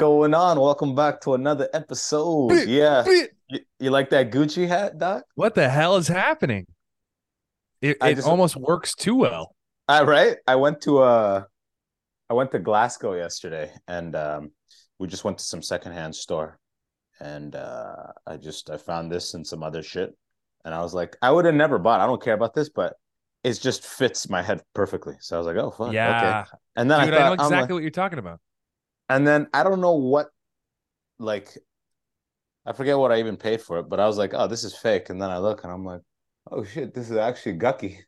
going on? Welcome back to another episode. Yeah. You, you like that Gucci hat, Doc? What the hell is happening? It, it just- almost works too well. All right. I went to uh I went to Glasgow yesterday and um we just went to some secondhand store and uh I just I found this and some other shit and I was like, I would have never bought. I don't care about this, but it just fits my head perfectly. So I was like, oh fuck. yeah, Okay. And then dude, I I, thought know I'm like- exactly what you're talking about. And then I don't know what, like, I forget what I even paid for it, but I was like, oh, this is fake. And then I look and I'm like, oh shit, this is actually Gucky.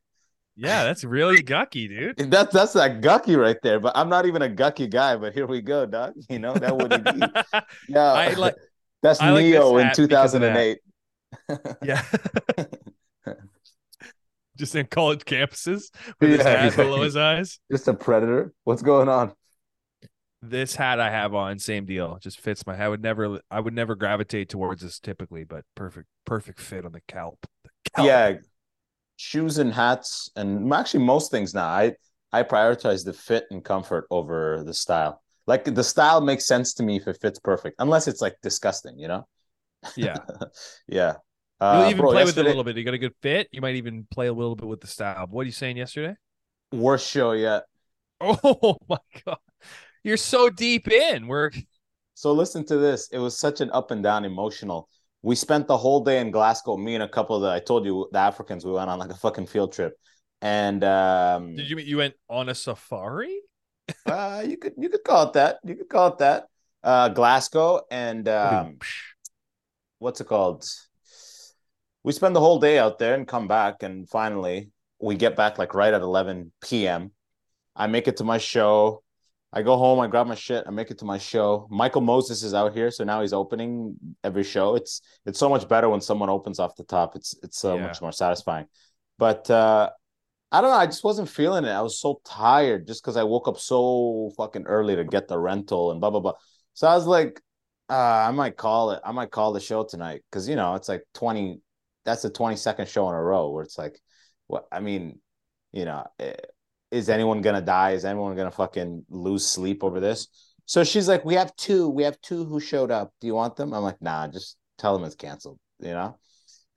Yeah, that's really gucky, dude. That's that's that Gucky right there. But I'm not even a Gucky guy. But here we go, Doc. You know that would be? Yeah, I like- that's I like Ne-Yo in hat because of that. 2008. yeah. Just in college campuses with his Yeah, hat exactly. below his eyes. Just a predator. What's going on? This hat I have on, same deal. Just fits my. I would never. I would never gravitate towards this typically, but perfect, perfect fit on the calp. The calp. Yeah, shoes and hats, and actually most things now. I I prioritize the fit and comfort over the style. Like the style makes sense to me if it fits perfect, unless it's like disgusting, you know? yeah. yeah. You'll Uh, even bro, play with it a little bit. You got a good fit. You might even play a little bit with the style. What are you saying yesterday? Worst show yet. Oh my god, you're so deep in. We're So listen to this. It was such an up and down emotional. We spent the whole day in Glasgow. Me and a couple of the I told you the Africans. We went on like a fucking field trip, and um, did you mean you went on a safari? uh, you could you could call it that. You could call it that. Uh, Glasgow and um, what's it called? We spend the whole day out there and come back, and finally we get back like right at 11 p.m. I make it to my show. I go home, I grab my shit, I make it to my show. Michael Moses is out here, so now he's opening every show. It's it's so much better when someone opens off the top. It's it's so Yeah. much more satisfying. But uh I don't know, I just wasn't feeling it. I was so tired just because I woke up so fucking early to get the rental and blah blah blah. So I was like, uh, I might call it. I might call the show tonight because you know it's like twenty. That's the twenty second show in a row where it's like, what? I mean, you know, eh, is anyone gonna die? Is anyone gonna fucking lose sleep over this? So she's like, we have two. We have two who showed up. Do you want them? I'm like, nah, just tell them it's canceled. You know.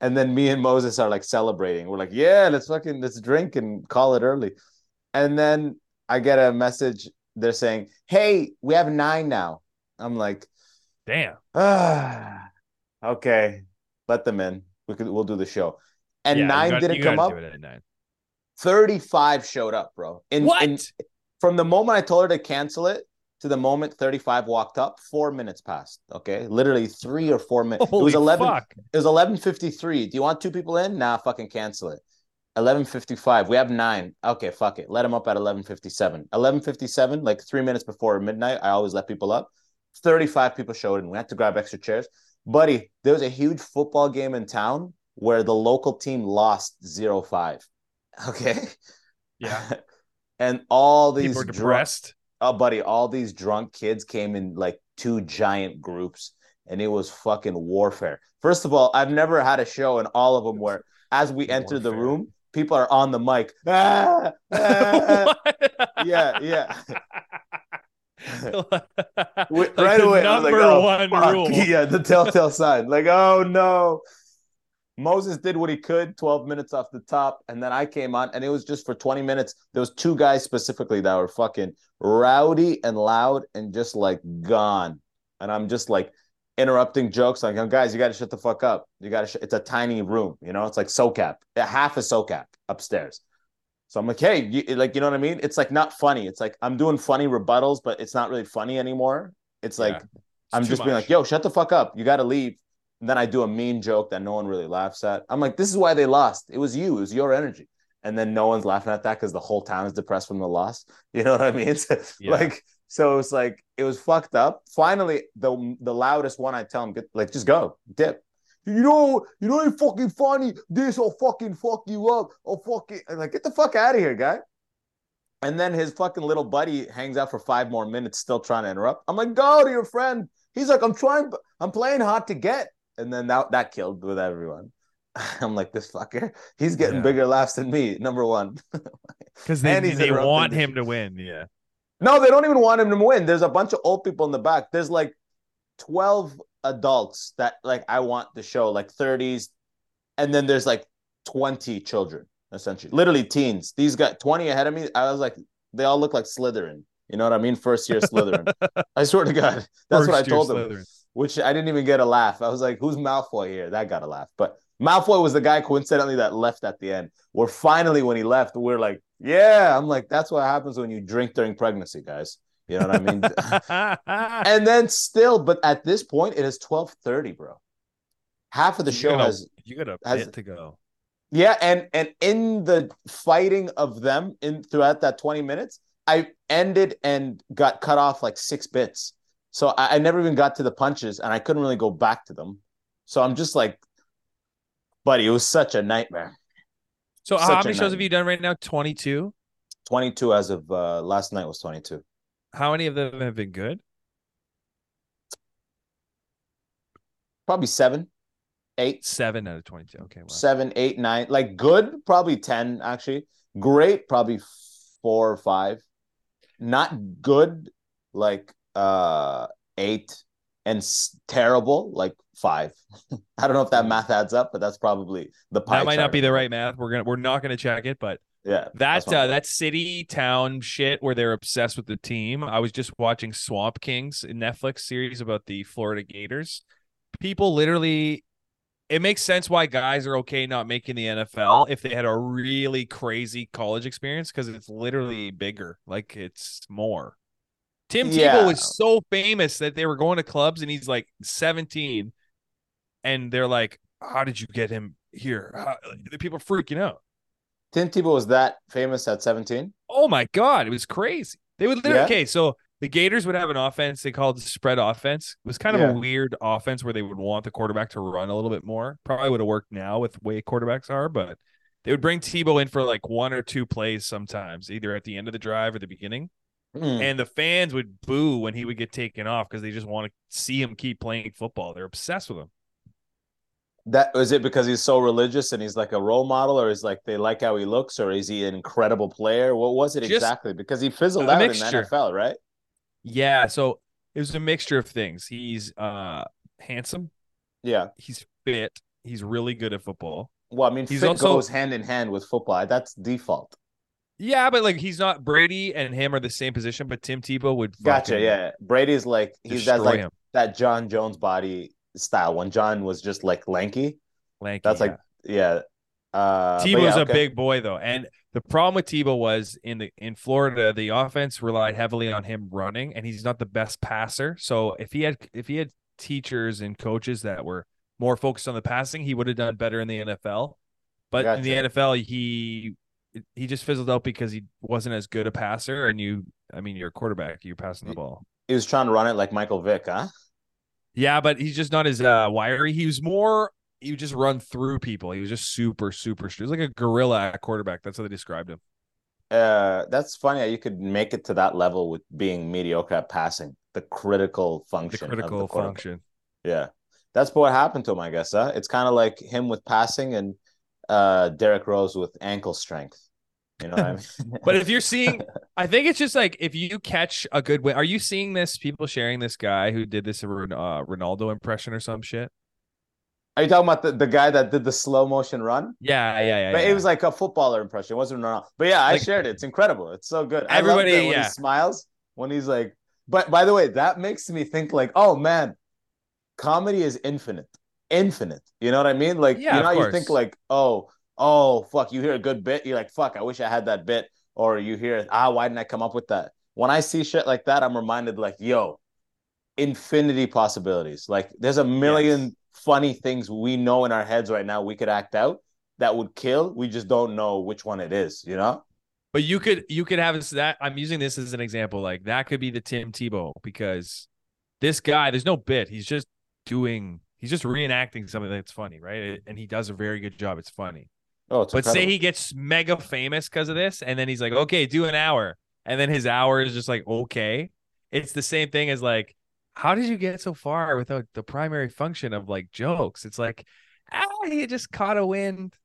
And then me and Moses are like celebrating. We're like, yeah, let's fucking let's drink and call it early. And then I get a message. They're saying, hey, we have nine now. I'm like, Damn. Ah, okay. Let them in. We could we'll do the show. And Yeah, nine got- didn't come up. do it at nine. 35 showed up, bro. In, What? in- from the moment I told her to cancel it to the moment 35 walked up, four minutes passed. Okay. Literally three or four minutes. Holy it was 11. fuck. It was 11:53. Do you want two people in? Nah, fucking cancel it. 11:55. We have nine. Okay, fuck it. Let them up at 11:57. 11:57, like three minutes before midnight. I always let people up. 35 people showed in. We had to grab extra chairs. Buddy, there was a huge football game in town where the local team lost 0-5. Okay. Yeah. and all these People are drunk- oh buddy all these drunk kids came in like two giant groups and it was fucking warfare first of all i've never had a show in all of them where as we enter the room people are on the mic ah, ah. yeah yeah Like right away I was like, Number oh, one fuck. rule. yeah the telltale sign like oh no moses did what he could 12 minutes off the top and then i came on and it was just for 20 minutes there was two guys specifically that were fucking rowdy and loud and just like gone and i'm just like interrupting jokes like oh, guys you got to shut the fuck up you got to sh-. it's a tiny room you know it's like socap half a socap upstairs so i'm like hey you, like you know what i mean it's like not funny it's like i'm doing funny rebuttals but it's not really funny anymore it's like Yeah. It's I'm just being much. like, yo, shut the fuck up. You got to leave. And then I do a mean joke that no one really laughs at. I'm like, this is why they lost. It was you. It was your energy. And then no one's laughing at that because the whole town is depressed from the loss. You know what I mean? Yeah. Like, so it's like it was fucked up. Finally, the the loudest one, I tell him, get like, just go, dip. You know, you know, ain't fucking funny. This will fucking fuck you up. I'll fucking I'm like, get the fuck out of here, guy. And then his fucking little buddy hangs out for five more minutes, still trying to interrupt. I'm like, go to your friend. He's like, I'm trying, I'm playing hard to get. And then that that killed with everyone. I'm like, this fucker, he's getting Yeah. bigger laughs than me. Number one. Because they, they want him to win. Yeah. No, they don't even want him to win. There's a bunch of old people in the back. There's like 12 adults that like I want the show, like 30s, and then there's like 20 children, essentially. Literally teens. These got 20 ahead of me. I was like, they all look like Slytherin. You know what I mean? First year Slytherin. I swear to God. That's First what I told them. Which I didn't even get a laugh. I was like, who's Malfoy here? That got a laugh. But Malfoy was the guy coincidentally that left at the end. Where finally, when he left, we're like, yeah. I'm like, that's what happens when you drink during pregnancy, guys. You know what I mean? and then still, but at this point, it is 1230, bro. Half of the you show has you got a has, bit to go. Yeah, and and in the fighting of them in throughout that 20 minutes, I ended and got cut off like six bits. So I, I never even got to the punches and I couldn't really go back to them. So I'm just like, buddy, it was such a nightmare. So such how many shows have you done right now? 22? 22 as of uh, last night was 22. How many of them have been good? Probably seven, eight. Seven out of 22. Okay. Wow. Seven, eight, nine. Like good, probably 10, actually. Great, probably four or five. Not good, like uh eight. And s- terrible, like five. I don't know if that math adds up, but that's probably the pie. That might not be the right math. We're gonna we're not gonna check it, but yeah. That uh, that city town shit where they're obsessed with the team. I was just watching Swamp Kings in Netflix series about the Florida Gators. People literally it makes sense why guys are okay not making the NFL if they had a really crazy college experience because it's literally bigger. Like it's more. Tim yeah. Tebow was so famous that they were going to clubs and he's like 17 and they're like, How did you get him here? How, the people freaking out. Tim Tebow was that famous at 17? Oh my god, it was crazy. They would literally yeah. okay, so the Gators would have an offense they called spread offense. It was kind of yeah. a weird offense where they would want the quarterback to run a little bit more. Probably would have worked now with the way quarterbacks are, but they would bring Tebow in for like one or two plays sometimes, either at the end of the drive or the beginning. Mm. And the fans would boo when he would get taken off because they just want to see him keep playing football. They're obsessed with him. That is it because he's so religious and he's like a role model or is like they like how he looks or is he an incredible player? What was it Just exactly? Because he fizzled out mixture. in the nfl right? Yeah so it was a mixture of things. He's uh handsome. Yeah. He's fit. He's really good at football. Well i mean he's fit also goes hand in hand with football. That's default yeah, but like he's not Brady and him are the same position, but Tim Tebow would gotcha. Yeah, Brady's like he's that like him. that Jon Jones body style when Jon was just like lanky. Lanky. That's yeah. like yeah. Uh, Tebow's yeah, okay. a big boy though, and the problem with Tebow was in the in Florida, the offense relied heavily on him running, and he's not the best passer. So if he had if he had teachers and coaches that were more focused on the passing, he would have done better in the NFL. But gotcha. in the NFL, he he just fizzled out because he wasn't as good a passer. And you, I mean, you're a quarterback, you're passing the ball. He was trying to run it like Michael Vick, huh? Yeah, but he's just not as uh, wiry. He was more. He would just run through people. He was just super, super. He was like a gorilla at quarterback. That's how they described him. Uh, that's funny. You could make it to that level with being mediocre at passing. The critical function. The critical the function. Yeah, that's what happened to him. I guess. Huh? It's kind of like him with passing and uh, Derrick Rose with ankle strength. You know what I mean? but if you're seeing, I think it's just like if you catch a good win. Are you seeing this? People sharing this guy who did this uh, Ronaldo impression or some shit. Are you talking about the, the guy that did the slow motion run? Yeah, yeah, yeah. But yeah. it was like a footballer impression. It wasn't Ronaldo. But yeah, I like, shared it. It's incredible. It's so good. Everybody, I love when yeah. he smiles when he's like. But by the way, that makes me think like, oh man, comedy is infinite, infinite. You know what I mean? Like, yeah, you know, you think like, oh, oh fuck, you hear a good bit, you're like, fuck, I wish I had that bit. Or you hear, ah, why didn't I come up with that? When I see shit like that, I'm reminded like, yo, infinity possibilities. Like there's a million yes. funny things we know in our heads right now we could act out that would kill. We just don't know which one it is, you know? But you could you could have that. I'm using this as an example. Like that could be the Tim Tebow because this guy, there's no bit. He's just doing he's just reenacting something that's funny, right? And he does a very good job. It's funny. Oh, but incredible. say he gets mega famous because of this, and then he's like, okay, do an hour, and then his hour is just like okay. It's the same thing as like, how did you get so far without the primary function of like jokes? It's like ah, he just caught a wind.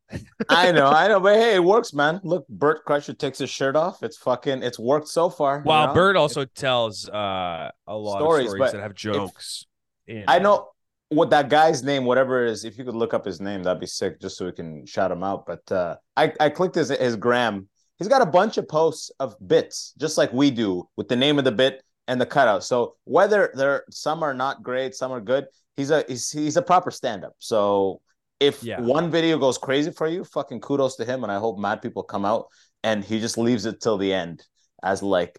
I know, I know, but hey, it works, man. Look, Bert Kreischer takes his shirt off. It's fucking, it's worked so far. While you know? Bert also tells uh, a lot Stories, of stories that have jokes. in I know what that guy's name, whatever it is. If you could look up his name, that'd be sick, just so we can shout him out. But uh, I, I clicked his his gram. He's got a bunch of posts of bits, just like we do, with the name of the bit and the cutout. So whether they're some are not great, some are good. He's a he's he's a proper stand up. So if Yeah. one video goes crazy for you, fucking kudos to him. And I hope mad people come out and he just leaves it till the end as like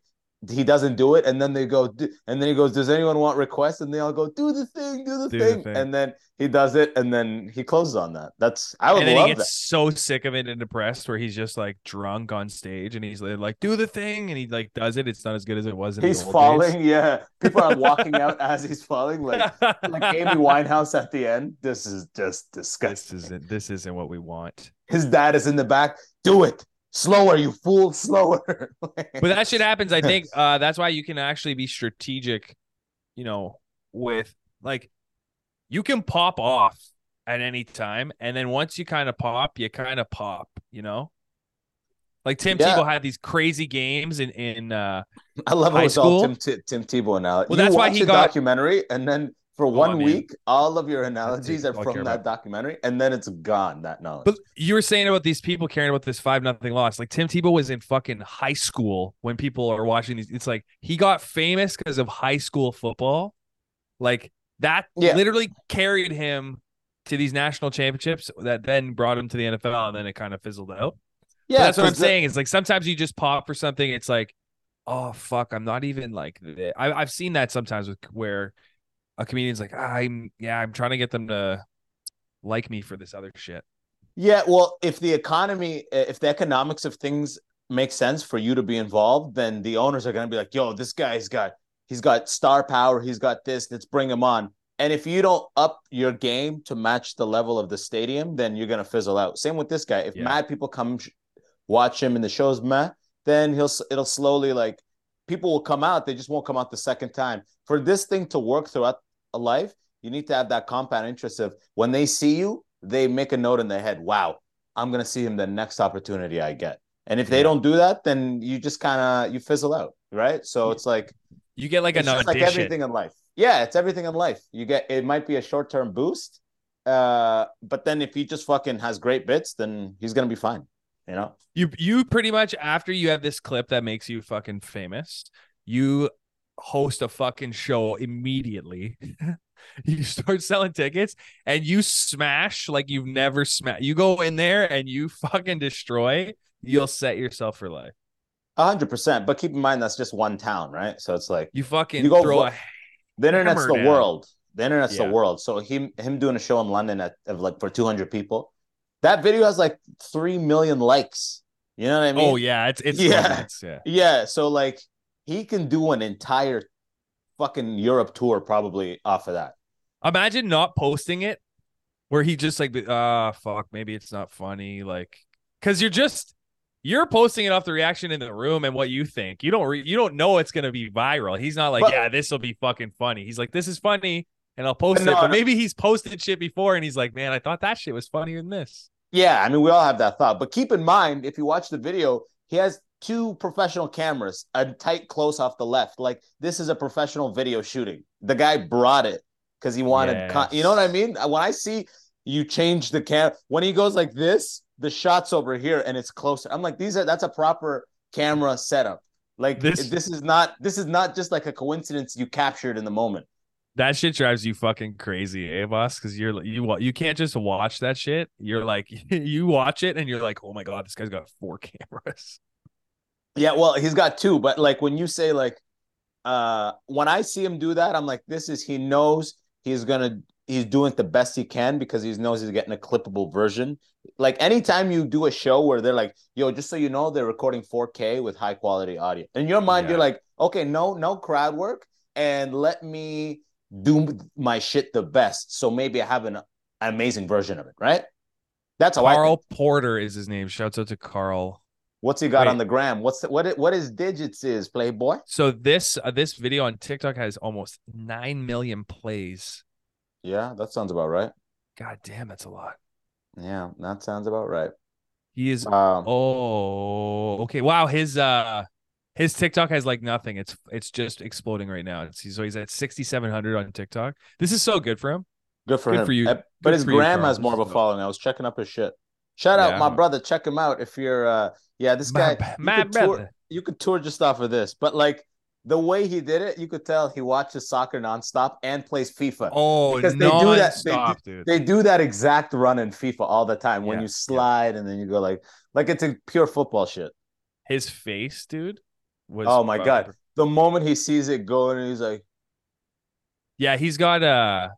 he doesn't do it, and then they go, and then he goes, "Does anyone want requests?" And they all go, "Do the thing, do the, Do the thing. thing. and then he does it, and then he closes on that. That's I would and then love he gets that. so sick of it and depressed where he's just like drunk on stage and he's like do the thing and he like does it it's not as good as it was in He's the old falling, yeah. People are walking out as he's falling, like like Amy Winehouse at the end. This is just this disgusting. isn't this isn't what we want His dad is in the back. Do it slower, you fool, slower. but that shit happens i think uh that's why you can actually be strategic you know with like you can pop off at any time and then once you kind of pop you kind of pop you know like tim Yeah. tebow had these crazy games in in uh I love how high it's all. Tim, Tim, Tim Tebow now. Well, you that's why he got- documentary, and then for one man. week, all of your analogies are from that documentary, and then it's gone. That knowledge. But you were saying about these people caring about this five nothing loss. Like Tim Tebow was in fucking high school when people are watching these. It's like he got famous because of high school football. Like that Yeah. literally carried him to these national championships that then brought him to the NFL and then it kind of fizzled out. But yeah, that's what I'm the- saying. It's like sometimes you just pop for something. It's like, oh fuck, I'm not even like. I, I've seen that sometimes with where a comedian's like, ah, I'm yeah, I'm trying to get them to like me for this other shit. Yeah, well, if the economy, if the economics of things make sense for you to be involved, then the owners are going to be like, "Yo, this guy's got he's got star power, he's got this, let's bring him on." And if you don't up your game to match the level of the stadium, then you're going to fizzle out. Same with this guy. If Yeah. mad people come sh- watch him in the shows, meh, then he'll it'll slowly like people will come out, they just won't come out the second time. For this thing to work throughout a life, you need to have that compound interest of when they see you, they make a note in their head, wow, I'm gonna see him the next opportunity I get. And if they don't do that, then you just kind of you fizzle out, right? So it's like You get like an just like everything in life. Yeah, it's everything in life. You get it might be a short term boost, uh, but then if he just fucking has great bits, then he's gonna be fine. You know? You you pretty much after you have this clip that makes you fucking famous, you host a fucking show immediately. you start selling tickets and you smash like you've never smashed. You go in there and you fucking destroy. You'll set yourself for life. A hundred percent. But keep in mind that's just one town, right? So it's like You fucking You go throw a the internet's the down. world. The internet's Yeah. the world. So him him doing a show in London at of like for 200 people. That video has like 3 million likes. You know what I oh, mean? oh yeah, it's it's Yeah. yeah. Yeah, so like he can do an entire fucking Europe tour probably off of that. Imagine not posting it where he just like ah fuck maybe it's not funny like cuz you're just you're posting it off the reaction in the room and what you think. You don't re- you don't know it's going to be viral. He's not like But- yeah, this will be fucking funny. He's like this is funny and I'll post it. But no. maybe he's posted shit before and he's like, "Man, I thought that shit was funnier than this." Yeah, I mean we all have that thought. But keep in mind if you watch the video, he has two professional cameras, a tight close off the left. Like this is a professional video shooting. The guy brought it because he wanted con- you know what I mean? When I see you change the camera when he goes like this, the shot's over here and it's closer. I'm like, these are that's a proper camera setup. Like This- this, is not this is not just like a coincidence you captured in the moment. That shit drives you fucking crazy, eh, boss? Because you're you you can't just watch that shit. You're like you watch it and you're like, oh my god, this guy's got four cameras. Yeah, well, he's got two, but like when you say like uh when I see him do that, I'm like, this is he knows he's gonna he's doing the best he can because he knows he's getting a clippable version. Like anytime you do a show where they're like, yo, just so you know, they're recording 4K with high quality audio. In your mind, Yeah. you're like, okay, no, no crowd work, and let me do my shit the best. So maybe I have an, amazing version of it, right? That's how I. Karl Porter is his name. Shouts out to Karl. What's he got Wait. on the gram? What's the, what? it- What his digits is, Playboy? So this uh, this video on TikTok has almost nine million plays. Yeah, that sounds about right. God damn, that's a lot. Yeah, that sounds about right. He is. Um, Oh, okay. Wow, his uh, his TikTok has like nothing. It's it's just exploding right now. It's, so he's at sixty seven hundred on TikTok. This is so good for him. good for good him. for you. But his for you, gram has more of a following. I was checking up his shit. Shout out Yeah. my brother. Check him out if you're. uh Yeah, this My, guy. you could tour- you could tour just off of this, but like the way he did it, you could tell he watches soccer nonstop and plays FIFA. Oh, Because they do that- they non-stop, dude. They do that exact run in FIFA all the time when Yeah, you yeah. slide and then you go like like it's a pure football shit. His face, dude. Was Oh my fucking God. The moment he sees it going, he's like, Yeah, he's got uh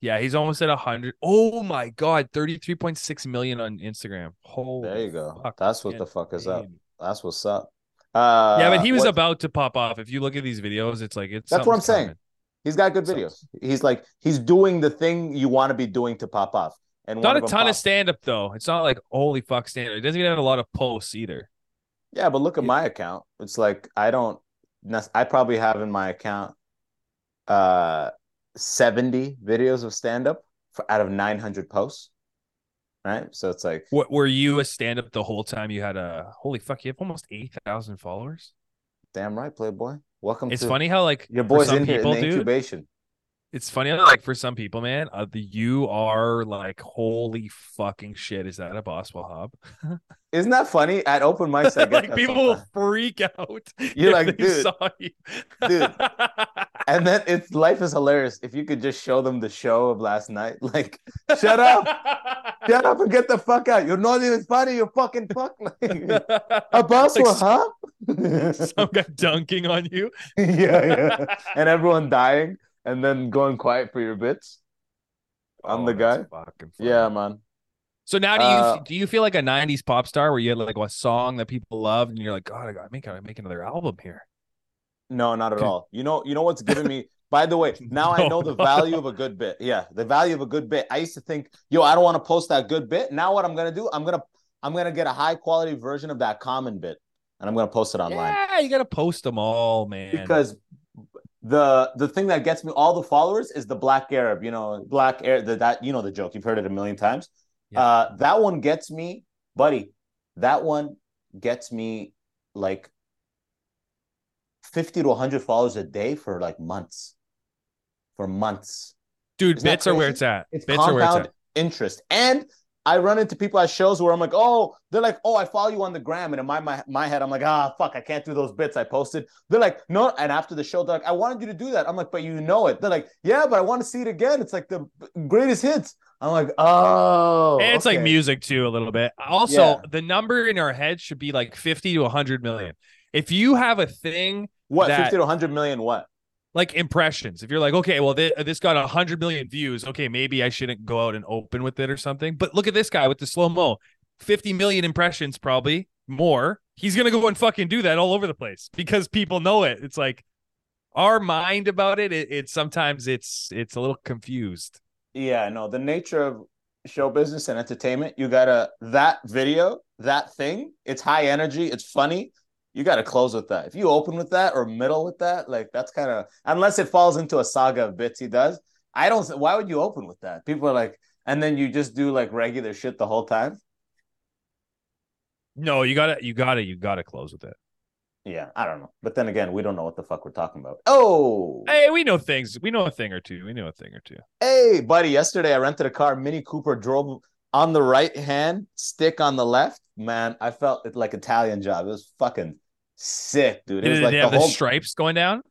yeah, he's almost at a hundred. Oh my god, thirty three point six million on Instagram. Holy "There you go. fuck, That's what man. the fuck is up. That's what's up." Uh, yeah, but he was what- about to pop off. If you look at these videos, it's like it's That's what I'm saying. coming. He's got good videos. He's like he's doing the thing you want to be doing to pop off. And Not a ton of stand up though. It's not like holy fuck stand up. It doesn't even have a lot of posts either. Yeah, but look at Yeah. my account. It's like I don't. I probably have in my account uh 70 videos of stand up out of 900 posts. Right, so it's like What were you a stand up the whole time? You had a holy fuck. You have almost eight thousand followers. damn right, Playboy. Welcome. It's funny how like Your boy's some in here in people, the dude. It's funny like for some people, man, uh, the you are like holy fucking shit. Is that Abbas Wahab? Isn't that funny? At open mics, I like people will freak out. You're like, dude, saw you. dude. and then it's life is hilarious if you could just show them the show of last night. Like, shut up, shut up, and get the fuck out. You're not even funny. You're fucking fuck. Like, Abbas Like, huh? Some guy dunking on you. yeah, yeah. And everyone dying and then going quiet for your bits. I'm the Oh, that's guy? Yeah, man. So now do you Uh, do you feel like a '90s pop star where you had like a song that people loved and you're like, God, I gotta make, gotta make another album here. No, not at all. You know, you know what's giving me. By the way, now I No, know the value of a good bit. Yeah, the value of a good bit. I used to think, yo, I don't want to post that good bit. Now what I'm gonna do? I'm gonna I'm gonna get a high quality version of that common bit, and I'm gonna post it online Yeah, you gotta post them all, man. because the the thing that gets me all the followers is the black Arab. You know, black Arab. The, that you know the joke. You've heard it a million times. Yeah. Uh, that one gets me, buddy. That one gets me like 50 to 100 followers a day for like months. For months. dude, Isn't bits are where it's at. It's bits are where it's compound at. interest. And I run into people at shows where I'm like, oh, they're like, oh, I follow you on the gram. And in my, my, my head, I'm like, ah, fuck, I can't do those bits I posted. They're like, no. And after the show, they're like, I wanted you to do that. I'm like, but you know it. They're like, yeah, but I want to see it again. It's like the greatest hits. I'm like, oh. And it's like music too, a little bit. Also, Yeah. the number in our head should be like 50 to 100 million. If you have a thing What, that- 50 to 100 million what? Like impressions, if you're like, okay, well, this, uh, this got 100 million views, okay, maybe I shouldn't go out and open with it or something. But look at this guy with the slow mo 50 million impressions, probably more. He's going to go and fucking do that all over the place because people know it. It's like our mind about it, it it's sometimes it's it's a little confused. Yeah, no, the nature of show business and entertainment, you gotta that video, that thing, it's high energy, it's funny. You gotta close with that. If you open with that or middle with that, like that's kind of unless it falls into a saga of bits he does. I don't why would you open with that? People are like, and then you just do like regular shit the whole time. No, you gotta, you gotta, you gotta close with it. Yeah, I don't know. But then again, we don't know what the fuck we're talking about. Oh, Hey, we know things. We know a thing or two. We know a thing or two. Hey, buddy, yesterday I rented a car. Mini Cooper drove on the right hand, stick on the left. Man, I felt it like Italian job. It was fucking sick, dude. It Did was like have the the whole stripes going down?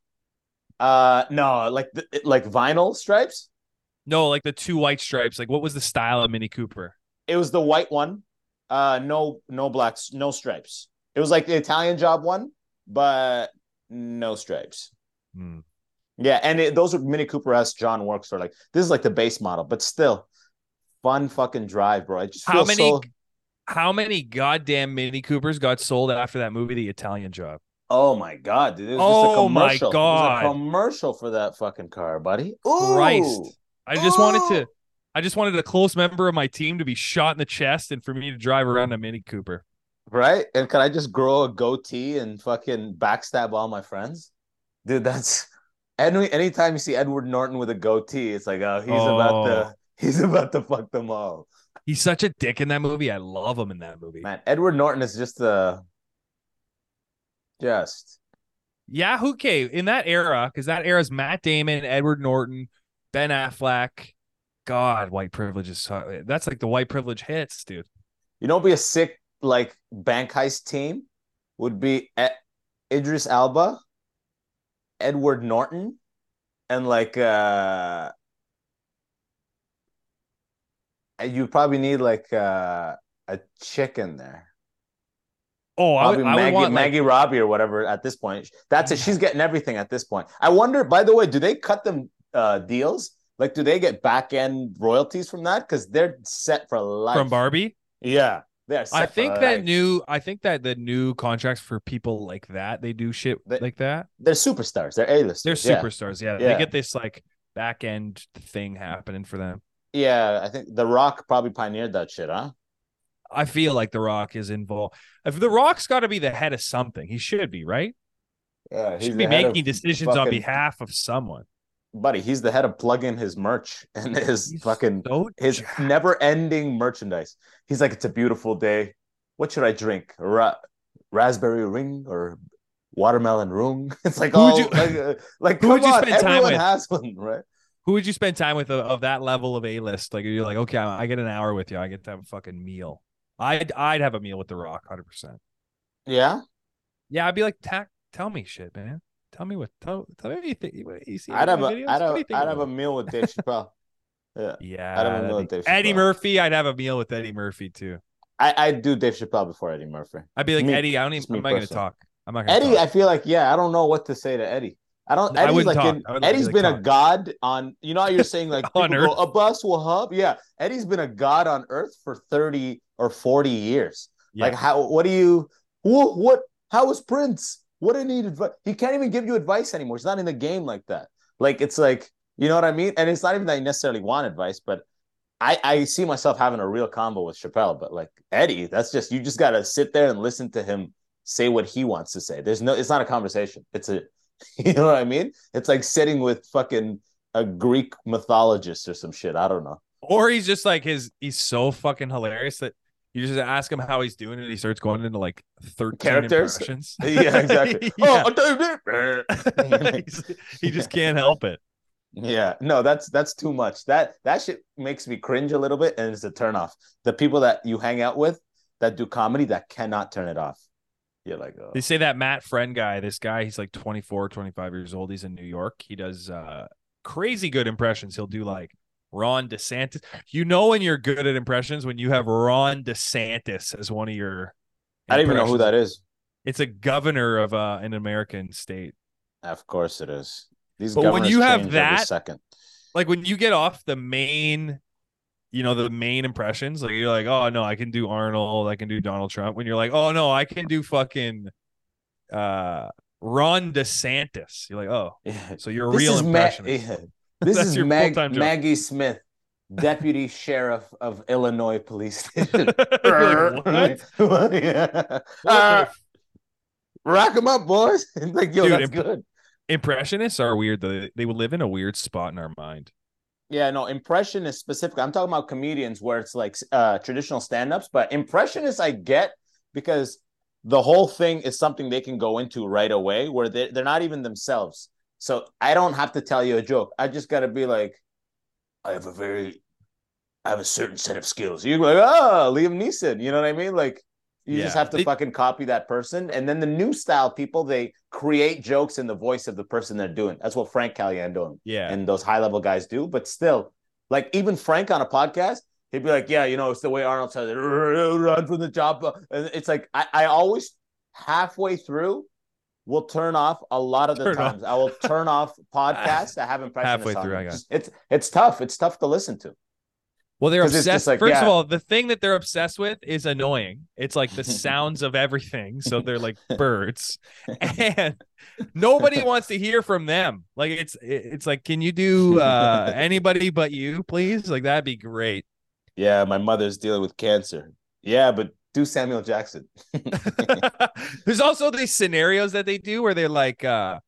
uh no, like the, like vinyl stripes. No, like the two white stripes. Like what was the style of Mini Cooper? It was the white one. Uh no no blacks, no stripes. It was like the Italian job one, but no stripes. Hmm. Yeah, and it, those are Mini Cooper S John works for like this is like the base model, but still fun fucking drive, bro. I just How many so how many goddamn Mini Coopers got sold after that movie, The Italian Job? Oh my god, dude! It was Oh just a oh my commercial. It was God. a commercial for that fucking car, buddy. Ooh. Christ. I just wanted to I just wanted a close member of my team to be shot in the chest and for me to drive around a Mini Cooper. right? And can I just grow a goatee and fucking backstab all my friends, dude? That's any anytime you see Edward Norton with a goatee, it's like, oh, he's about Oh. to He's about to fuck them all. He's such a dick in that movie. I love him in that movie. Man, Edward Norton is just a just Yeah, okay. In that era, because that era is Matt Damon, Edward Norton, Ben Affleck. God, white privilege is so, that's like the white privilege hits, dude. you know, be a sick like bank heist team would be Ed- Idris Elba, Edward Norton, and like uh and you probably need like uh a chicken there. Oh, I would, Probably I would Maggie, want like, Maggie Robbie or whatever at this point. That's it. She's getting everything at this point. I wonder, by the way, do they cut them uh deals? Like, do they get back end royalties from that? Because they're set for life. from Barbie. Yeah. They're I think that life. new I think that the new contracts for people like that, they do shit They- like that. they're superstars. They're A-listers. They're yeah. superstars. Yeah. Yeah. They get this like back end thing happening for them. Yeah, I think The Rock probably pioneered that shit, huh? I feel like The Rock is involved. If The Rock's got to be the head of something, he should be, right? Yeah, He should be making decisions on behalf of someone. Buddy, he's the head of plug-in his merch and his He's fucking so his never-ending merchandise. He's like, it's a beautiful day. What should I drink? Ra- raspberry ring or watermelon ring? It's like Who all you- like, uh, like who come would you on, spend time everyone has one, right? Who would you spend time with of, of that level of A list? Like you're like, okay, I get an hour with you. I get to have a fucking meal. I'd I'd have a meal with The Rock, hundred percent. Yeah, Yeah, I'd be like, Ta- tell me shit, man. Tell me what. Tell, tell me what you think. What, you see I'd have a videos? I'd have, I'd have a meal with Dave Chappelle. Yeah, Yeah, I'd have a meal with Dave Eddie Murphy. I'd have a meal with Eddie Murphy too. I I'd do Dave Chappelle before Eddie Murphy. I'd be like, Me- Eddie, I don't even. I'm not going to talk. I'm not to Eddie, talk. I feel like yeah, I don't know what to say to Eddie. I don't. I Eddie's wouldn't like talk. in- I would- Eddie's like, been a god on. You know how you're saying like On people go, Abbas Wahab. Yeah, Eddie's been a god on Earth for thirty or forty years. Yeah. Like how? What do you? What? What? How was Prince? What do you need advice? He can't even give you advice anymore. He's not in the game like that. Like it's like you know what I mean. And it's not even that you necessarily want advice, but I I see myself having a real combo with Chappelle. But like Eddie, that's just you just got to sit there and listen to him say what he wants to say. There's no. It's not a conversation. It's a. You know what I mean? It's like sitting with fucking a Greek mythologist or some shit. I don't know. or he's just like his. He's so fucking hilarious that you just ask him how he's doing, and he starts going into like 13 Characters? impressions. Yeah, exactly. Oh, yeah. Oh, I'll tell you this. He's- he just can't help it. Yeah, no, that's that's too much. That that shit makes me cringe a little bit, and it's a turn off. The people that you hang out with that do comedy that cannot turn it off. You're like, oh. They say that Matt Friend guy, this guy, he's like 24, 25 years old. He's in New York. He does uh crazy good impressions. He'll do like Ron DeSantis. You know when you're good at impressions when you have Ron DeSantis as one of your I don't even know who that is. It's a governor of uh, an American state. Of course it is. These But when you have that- second. Like when you get off the main, you know, the main impressions, like you're like, oh no, I can do Arnold, I can do Donald Trump. When you're like, oh no, I can do fucking uh Ron DeSantis. You're like, oh, Yeah. so you're a This real is Ma- impressionist. yeah. This is your Mag-. Maggie Smith, deputy sheriff of Illinois Police Station. You're like, what? yeah. Uh, rack them up, boys. like, yo, Dude, that's imp- good. Impressionists are weird. though. They live in a weird spot in our mind. Yeah, no, impressionist specifically. I'm talking about comedians where it's like uh traditional stand-ups, but impressionists I get because the whole thing is something they can go into right away where they they're not even themselves. So I don't have to tell you a joke. I just gotta be like, I have a very I have a certain set of skills. You're like, oh, Liam Neeson. You know what I mean? Like you just have to They- fucking copy that person. And then the new style people, they create jokes in the voice of the person they're doing. That's what Frank Caliendo doing Yeah. and those high level guys do. But still, like even Frank on a podcast, he'd be like, "Yeah, you know, it's the way Arnold says it, run from the job." And it's like I, I always halfway through will turn off a lot of the Turn off. times. I will turn off podcasts that have impressions. Halfway through. I got It's it's tough. It's tough to listen to. Well, they're obsessed. like, First of all, the thing that they're obsessed with is annoying. It's like the sounds of everything. So they're like birds, and nobody wants to hear from them. Like it's it's like, can you do uh, anybody but you, please? Like that'd be great. Yeah, my mother's dealing with cancer. Yeah, but do Samuel Jackson. There's also these scenarios that they do where they're like, uh,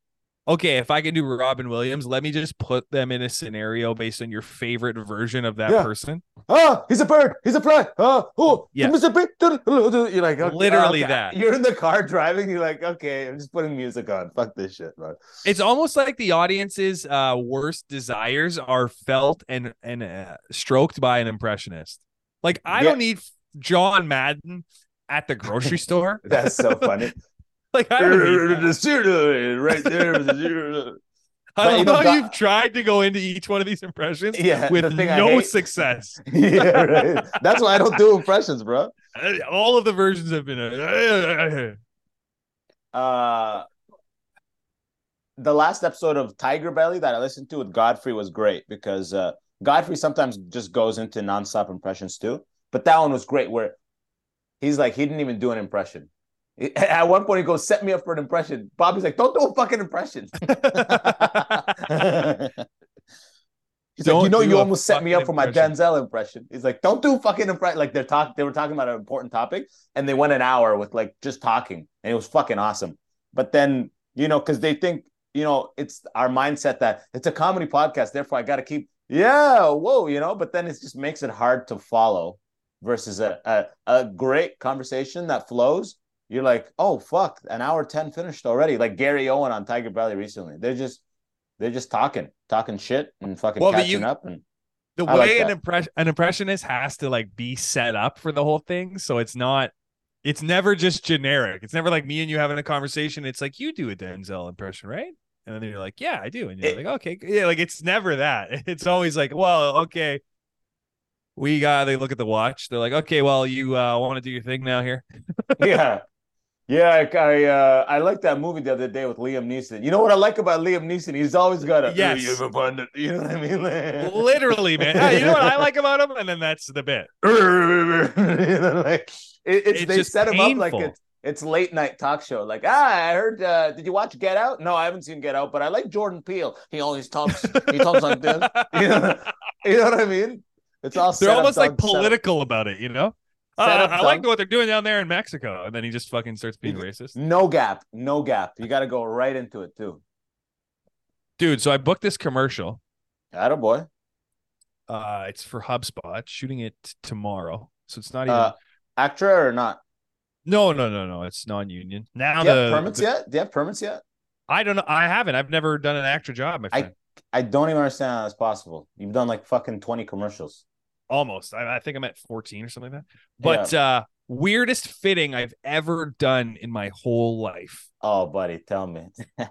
okay, if I can do Robin Williams, let me just put them in a scenario based on your favorite version of that Yeah. person. Oh, he's a bird. He's a fly. Oh, oh, Yeah. Big. You're like, okay, Literally okay. that. You're in the car driving. You're like, okay, I'm just putting music on. Fuck this shit, man. It's almost like the audience's uh, worst desires are felt and and uh, stroked by an impressionist. Like I Yeah. don't need John Madden at the grocery store. That's so funny. Like I don't the zero right there. the zero. I But you know, how God- you've tried to go into each one of these impressions Yeah, with no success. yeah, right. That's why I don't do impressions, bro. All of the versions have been. uh, Uh, the last episode of Tiger Belly that I listened to with Godfrey was great because uh, Godfrey sometimes just goes into nonstop impressions too. But that one was great where he's like, he didn't even do an impression. At one point, he goes, "Set me up for an impression." Bobby's like, "Don't do a fucking impression." He's like, Don't "You know, you almost set me up for my impression." Denzel impression." He's like, "Don't do fucking impression." Like they're talking, they were talking about an important topic, and they went an hour with like just talking, and it was fucking awesome. But then, you know, because they think, you know, it's our mindset that it's a comedy podcast, therefore I got to keep, yeah, whoa, you know. But then it just makes it hard to follow. Versus a, a a great conversation that flows, you're like, oh fuck, an hour ten finished already. Like Gary Owen on Tiger Belly recently, they're just they're just talking, talking shit and fucking Well, catching you- up. And the I like way an impression an impressionist has to like be set up for the whole thing, so it's not. It's never just generic. It's never like me and you having a conversation. It's like you do a Denzel impression, right? And then you're like, yeah, I do. And you're It- like, okay, yeah. Like it's never that. It's always like, well, okay. We got. They look at the watch. They're like, okay, well, you uh, want to do your thing now here. yeah. Yeah, I I, uh, I like that movie the other day with Liam Neeson. You know what I like about Liam Neeson? He's always got a Yes. You ever find? You know what I mean? Literally, man. Hey, you know what I like about him? And then that's the bit. You know, like it, it's, It's they just set him up like it's it's late night talk show. Like ah, I heard. Uh, did you watch Get Out? No, I haven't seen Get Out, but I like Jordan Peele. He always talks. He talks like this. You know, you know what I mean? It's all. They're set up, almost like done, set up. political about it, you know? Uh, I like what they're doing down there in Mexico. And then he just fucking starts being racist. No gap, no gap. You got to go right into it too. Dude, so I booked this commercial. Attaboy. Uh, it's for HubSpot, shooting it tomorrow. So it's not even. Uh, ACTRA or not? no, no, no, no. It's non-union. Now Do you the, have permits the- yet? Do you have permits yet? I don't know. I haven't. I've never done an ACTRA job, my I- I don't even understand how that's possible. You've done like fucking 20 commercials. Almost. I, I think I'm at 14 or something like that. But uh, weirdest fitting I've ever done in my whole life. Oh, buddy, tell me.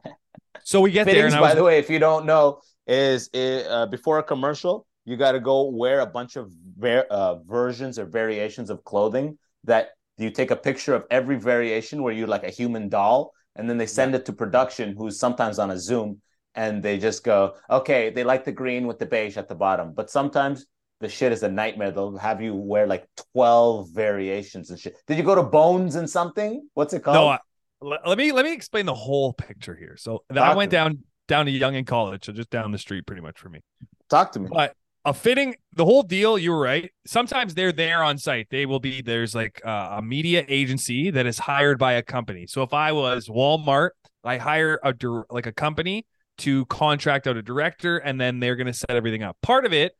So we get there, Fittings, and I by the way, if you don't know, is it, uh, before a commercial, you got to go wear a bunch of ver- uh, versions or variations of clothing that you take a picture of every variation where you're like a human doll, and then they send it to production, who's sometimes on a Zoom, and they just go, okay, they like the green with the beige at the bottom, but sometimes the shit is a nightmare. They'll have you wear like 12 variations and shit. Did you go to Bones and something? What's it called? no. I, let, let me let me explain the whole picture here. So I went to me. down down to Yonge and College, so just down the street, pretty much for me. Talk to me. But a fitting, the whole deal. You were right. Sometimes they're there on site. They will be. There's like uh, a media agency that is hired by a company. So if I was Walmart, I hire a like a company to contract out a director, and then they're going to set everything up. Part of it.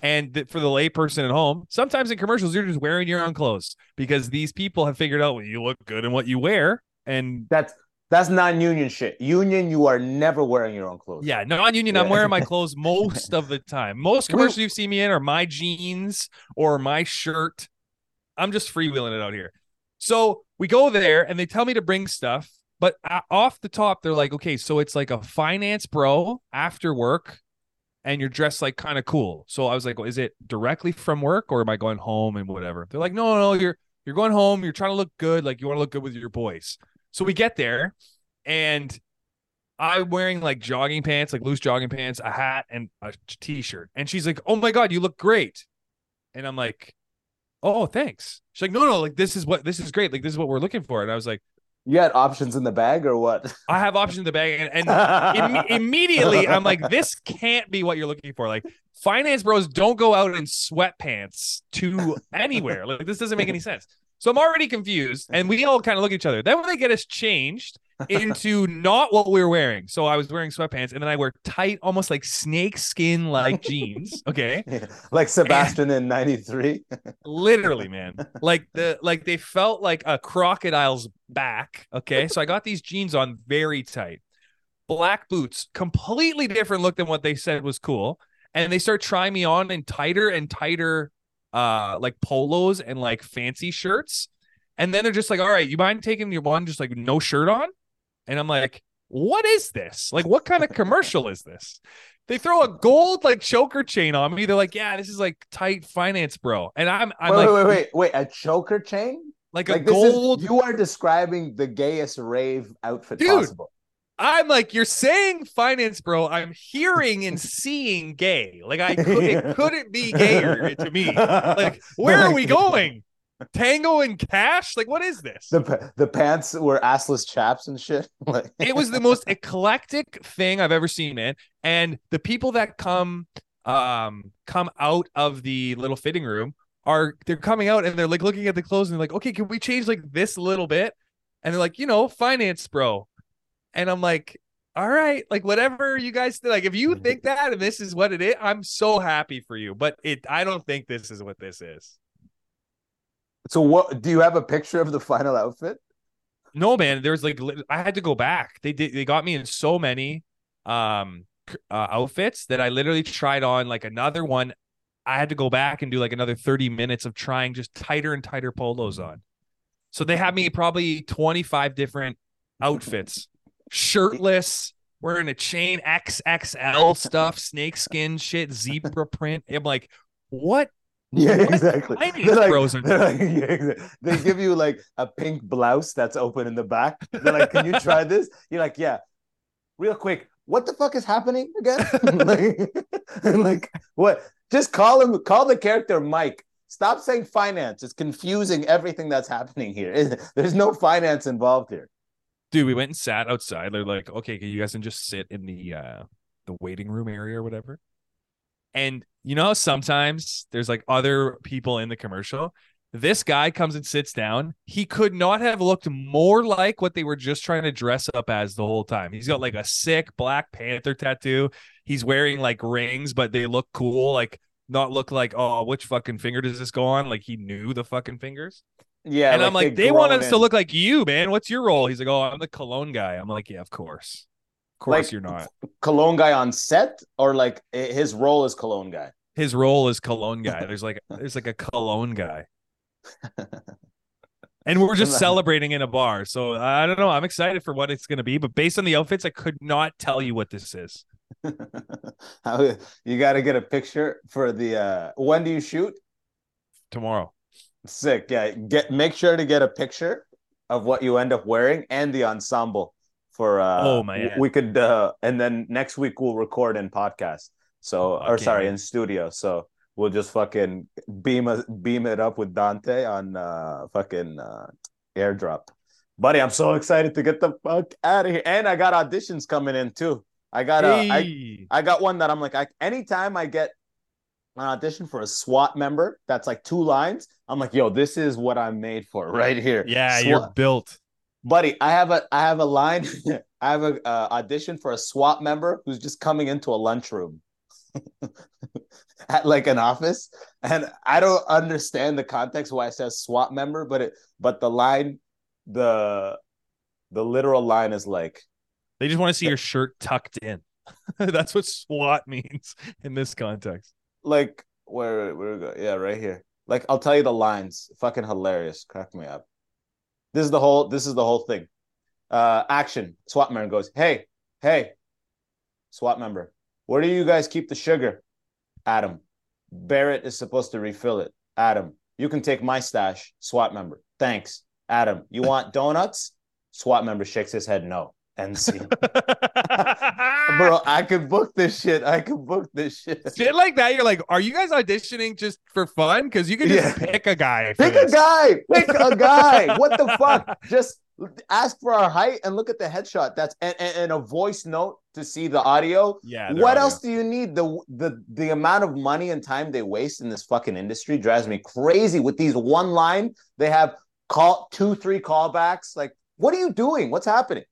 And th- for the layperson at home, sometimes in commercials, you're just wearing your own clothes because these people have figured out what you look good and what you wear. And That's that's non-union shit. Union, you are never wearing your own clothes. Yeah, non-union. I'm wearing my clothes most of the time. Most commercials you've seen me in are my jeans or my shirt. I'm just freewheeling it out here. So we go there and they tell me to bring stuff, but uh, off the top they're like, okay, so it's like a finance bro after work, and you're dressed like kind of cool. So I was like, well, is it directly from work or am I going home and whatever? They're like, no, no, you're you're going home. You're trying to look good, like you want to look good with your boys. So we get there, and I'm wearing like jogging pants, like loose jogging pants, a hat, and a t-shirt. And she's like, "Oh my god, you look great," and I'm like, "Oh, thanks." She's like, "No, no, like this is what this is great. Like this is what we're looking for." And I was like, You had options in the bag or what? "I have options in the bag," and, and imme- immediately I'm like, "This can't be what you're looking for." Like finance bros don't go out in sweatpants to anywhere. Like this doesn't make any sense. So I'm already confused, and we all kind of look at each other. Then when they get us changed, into not what we were wearing. So I was wearing sweatpants and then I wear tight, almost like snake skin like jeans. Okay. Yeah. Like Sebastian in 93. Literally, man. Like the like they felt like a crocodile's back. Okay. So I got these jeans on very tight. Black boots, completely different look than what they said was cool. And they start trying me on in tighter and tighter uh like polos and like fancy shirts. And then they're just like, all right, you mind taking your one just like no shirt on? And I'm like, what is this? Like, what kind of commercial is this? They throw a gold like choker chain on me. They're like, yeah, this is like tight finance, bro. And I'm, I'm wait, like, wait, wait, wait, wait, a choker chain? like a Like this gold. is you are describing the gayest rave outfit Dude. possible. I'm like, you're saying finance, bro. I'm hearing and seeing gay. Like, I could, it couldn't be gayer to me. Like, where are we going? Tango and cash? Like, what is this? The the pants were assless chaps and shit. Like it was the most eclectic thing I've ever seen, man. And the people that come um come out of the little fitting room are they're coming out and they're like looking at the clothes and they're like, okay, can we change like this a little bit? And they're like, you know, finance, bro. And I'm like, all right, like whatever you guys like, if you think that and this is what it is, I'm so happy for you. But it I don't think this is what this is. So what do you have a picture of the final outfit? No, man. There's like I had to go back. They did. They got me in so many um uh, outfits that I literally tried on like another one. I had to go back and do like another 30 minutes of trying just tighter and tighter polos on. So they had me probably 25 different outfits, shirtless, wearing a chain XXL stuff, snakeskin shit, zebra print. I'm like, what? Yeah, What exactly. They're like, they're like- yeah, exactly. they give you like a pink blouse that's open in the back. They're like, "Can you try this?" You're like, "Yeah." Real quick, what the fuck is happening again? like, like what? Just call him. Call the character Mike. Stop saying finance. It's confusing everything that's happening here. There's no finance involved here. dude we went and sat outside they're like okay can you guys can just sit in the uh the waiting room area or whatever and you know sometimes there's like other people in the commercial this guy comes and sits down he could not have looked more like what they were just trying to dress up as the whole time he's got like a sick black panther tattoo he's wearing like rings but they look cool like not look like oh which fucking finger does this go on like he knew the fucking fingers Yeah, and I'm like, they want us to look. look like you, man. What's your role? He's like, oh, I'm the cologne guy. I'm like, yeah, of course. Of course Like- you're not. cologne guy on set or like his role is cologne guy His role is cologne guy. There's like there's like a cologne guy. And we're just celebrating in a bar. So I don't know. I'm excited for what it's gonna be, but based on the outfits, I could not tell you what this is. You got to get a picture for the uh when do you shoot Tomorrow. sick yeah get make sure to get a picture of what you end up wearing and the ensemble for uh Oh, man. we could uh and then next week we'll record in podcast so or sorry in studio so we'll just fucking beam a, beam it up with dante on uh fucking uh airdrop buddy i'm so excited to get the fuck out of here and i got auditions coming in too i got uh, I, Hey. I got one that I'm like, I, anytime I get an audition for a SWAT member that's like two lines, I'm like, yo, this is what I'm made for right here. yeah, SWAT- you're built. Buddy. I have a I have a line. I have a uh, audition for a SWAT member who's just coming into a lunchroom at like an office, and I don't understand the context why it says SWAT member, but it but the line, the the literal line is like They just want to see your shirt tucked in. That's what SWAT means in this context. like where where we go? Yeah, right here. Like I'll tell you the lines. Fucking hilarious. Crack me up. This is the whole this is the whole thing. Uh action. SWAT member goes, Hey, hey, SWAT member, where do you guys keep the sugar? Adam. Barrett is supposed to refill it. Adam, you can take my stash. SWAT member. Thanks. Adam, you want donuts? SWAT member shakes his head no. And see. Bro, I could book this shit. I could book this shit. Shit like that, you're like, are you guys auditioning just for fun? Because you can just Yeah. pick a guy. Pick a guy. Pick a guy. What the fuck? Just ask for our height and look at the headshot. That's and, and, and a voice note to see the audio. Yeah. What audio. else do you need? The the the amount of money and time they waste in this fucking industry drives me crazy. With these one line, they have call two, three callbacks. Like, what are you doing? What's happening?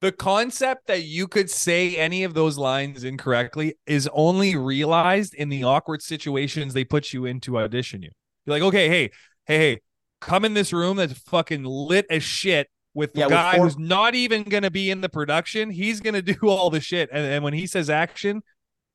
The concept that you could say any of those lines incorrectly is only realized in the awkward situations they put you in to audition you. You're like, okay, hey, hey, hey, come in this room that's fucking lit as shit with the Yeah, with guy four- who's not even gonna be in the production. He's gonna do all the shit. And, and when he says action,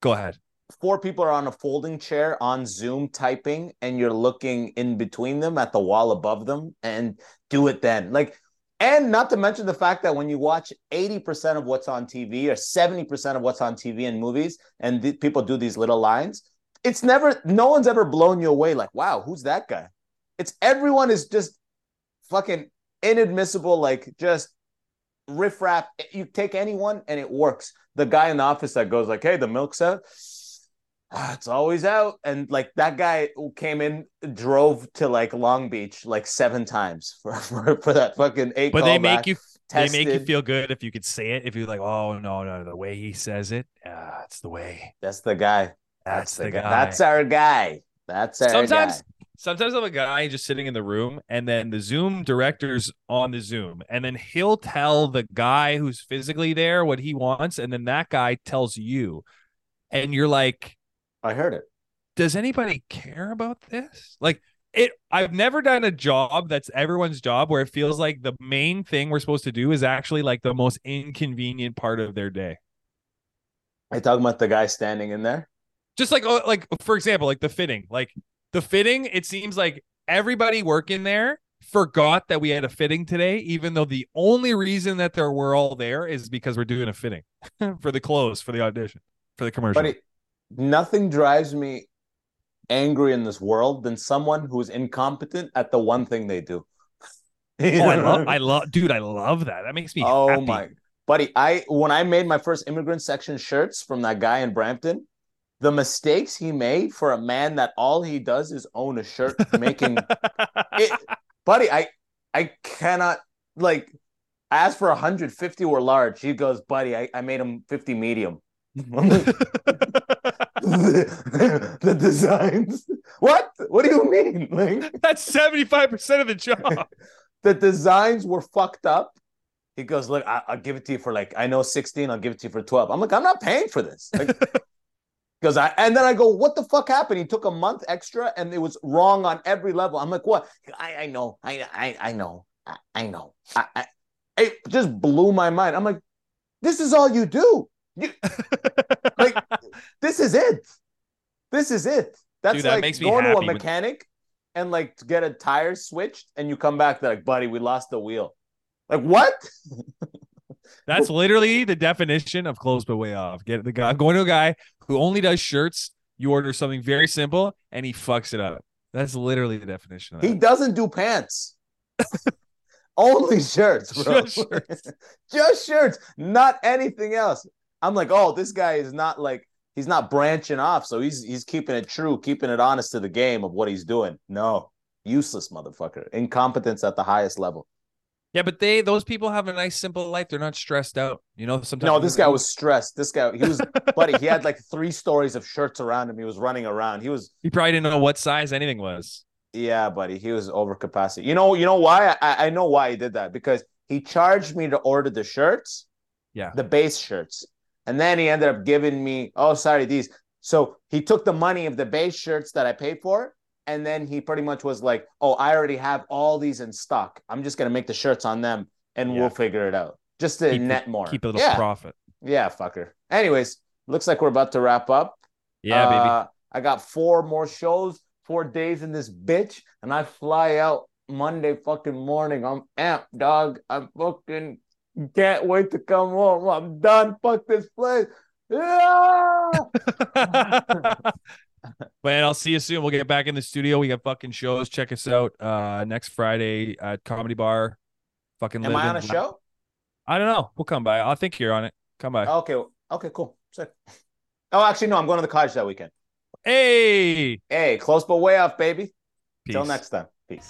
go ahead. four people are on a folding chair on Zoom typing, and you're looking in between them at the wall above them, and do it then. Like, and not to mention the fact that when you watch 80% of what's on TV or 70% of what's on TV in movies, and people do these little lines, it's never, no one's ever blown you away like, wow, who's that guy? It's everyone is just fucking inadmissible, like just riffraff. You take anyone and it works. The guy in the office that goes like, "Hey, the milk's out." "Ah, It's always out, and like that guy who came in, drove to like Long Beach like seven times for for, for that fucking eight. But they callback, make you they make you feel good if you could say it. If you're like, oh no, no, the way he says it, yeah, it's the way. That's the guy. That's, the, guy. That's our guy. That's our sometimes guy. sometimes I'm a guy just sitting in the room and then the Zoom director's on the Zoom and then he'll tell the guy who's physically there what he wants and then that guy tells you and you're like I heard it. does anybody care about this like it I've never done a job that's everyone's job where it feels like the main thing we're supposed to do is actually like the most inconvenient part of their day I talking about the guy standing in there. just like oh, like for example like the fitting like the fitting it seems like everybody working there forgot that we had a fitting today even though the only reason that there we're all there is because we're doing a fitting for the clothes for the audition for the commercial nothing drives me angry in this world than someone who's incompetent at the one thing they do. oh i love i love dude i love that that makes me Oh happy. my buddy, I when I made my first immigrant section shirts from that guy in Brampton, the mistakes he made for a man that all he does is own a shirt making it, buddy, I I cannot like I asked for 150 were large. He goes, buddy, I, I made him 50 medium. Like, the, the designs. What? What do you mean? Like that's 75% of the job the designs were fucked up. He goes, look, I, will give it to you for like I know 16. I'll give it to you for 12. I'm like, I'm not paying for this. Like, because I and then I go, what the fuck happened? He took a month extra and it was wrong on every level. I'm like, what? I, I know, I I, I know, I, I know. I, I, it just blew my mind. I'm like, this is all you do. You, like, this is it. This is it. That's Dude, that like makes me going to a happy when- mechanic and like to get a tire switched, and you come back, like, buddy, we lost the wheel. Like what? That's literally the definition of close but way off. Get the guy. I'm going to a guy who only does shirts. You order something very simple and he fucks it up. That's literally the definition. He doesn't do pants. Only shirts, bro. Just shirts. Just shirts, not anything else. I'm like, oh, this guy is not like he's not branching off, so he's he's keeping it true, keeping it honest to the game of what he's doing. No, useless motherfucker, incompetence at the highest level. Yeah, but they those people have a nice simple life. They're not stressed out. You know, sometimes No, this guy was stressed. This guy, he was, buddy. He had like three stories of shirts around him. He was running around. He was he probably didn't know what size anything was. Yeah, buddy, he was over capacity. You know, you know why? I, I know why he did that because he charged me to order the shirts, Yeah. the base shirts, and then he ended up giving me. Oh, sorry, these. So he took the money of the base shirts that I paid for, and then he pretty much was like, "Oh, I already have all these in stock. I'm just gonna make the shirts on them, and Yeah. we'll figure it out, just to Keep net more. Keep a little yeah, profit. yeah, fucker. Anyways, looks like we're about to wrap up. Yeah, baby. Uh, I got four more shows, four days in this bitch, and I fly out Monday fucking morning. I'm amped, dog. I'm fucking can't wait to come home. I'm done. Fuck this place. Yeah! Man, I'll see you soon. We'll get back in the studio. We got fucking shows. Check us out uh next Friday at Comedy Bar. Fucking Am I on a show? I don't know. We'll come by. I think you're on it. Come by. Okay. Okay. Cool. Sick. Oh, actually, no. I'm going to the college that weekend. Hey. Hey, close but way off, baby. Till next time. Peace.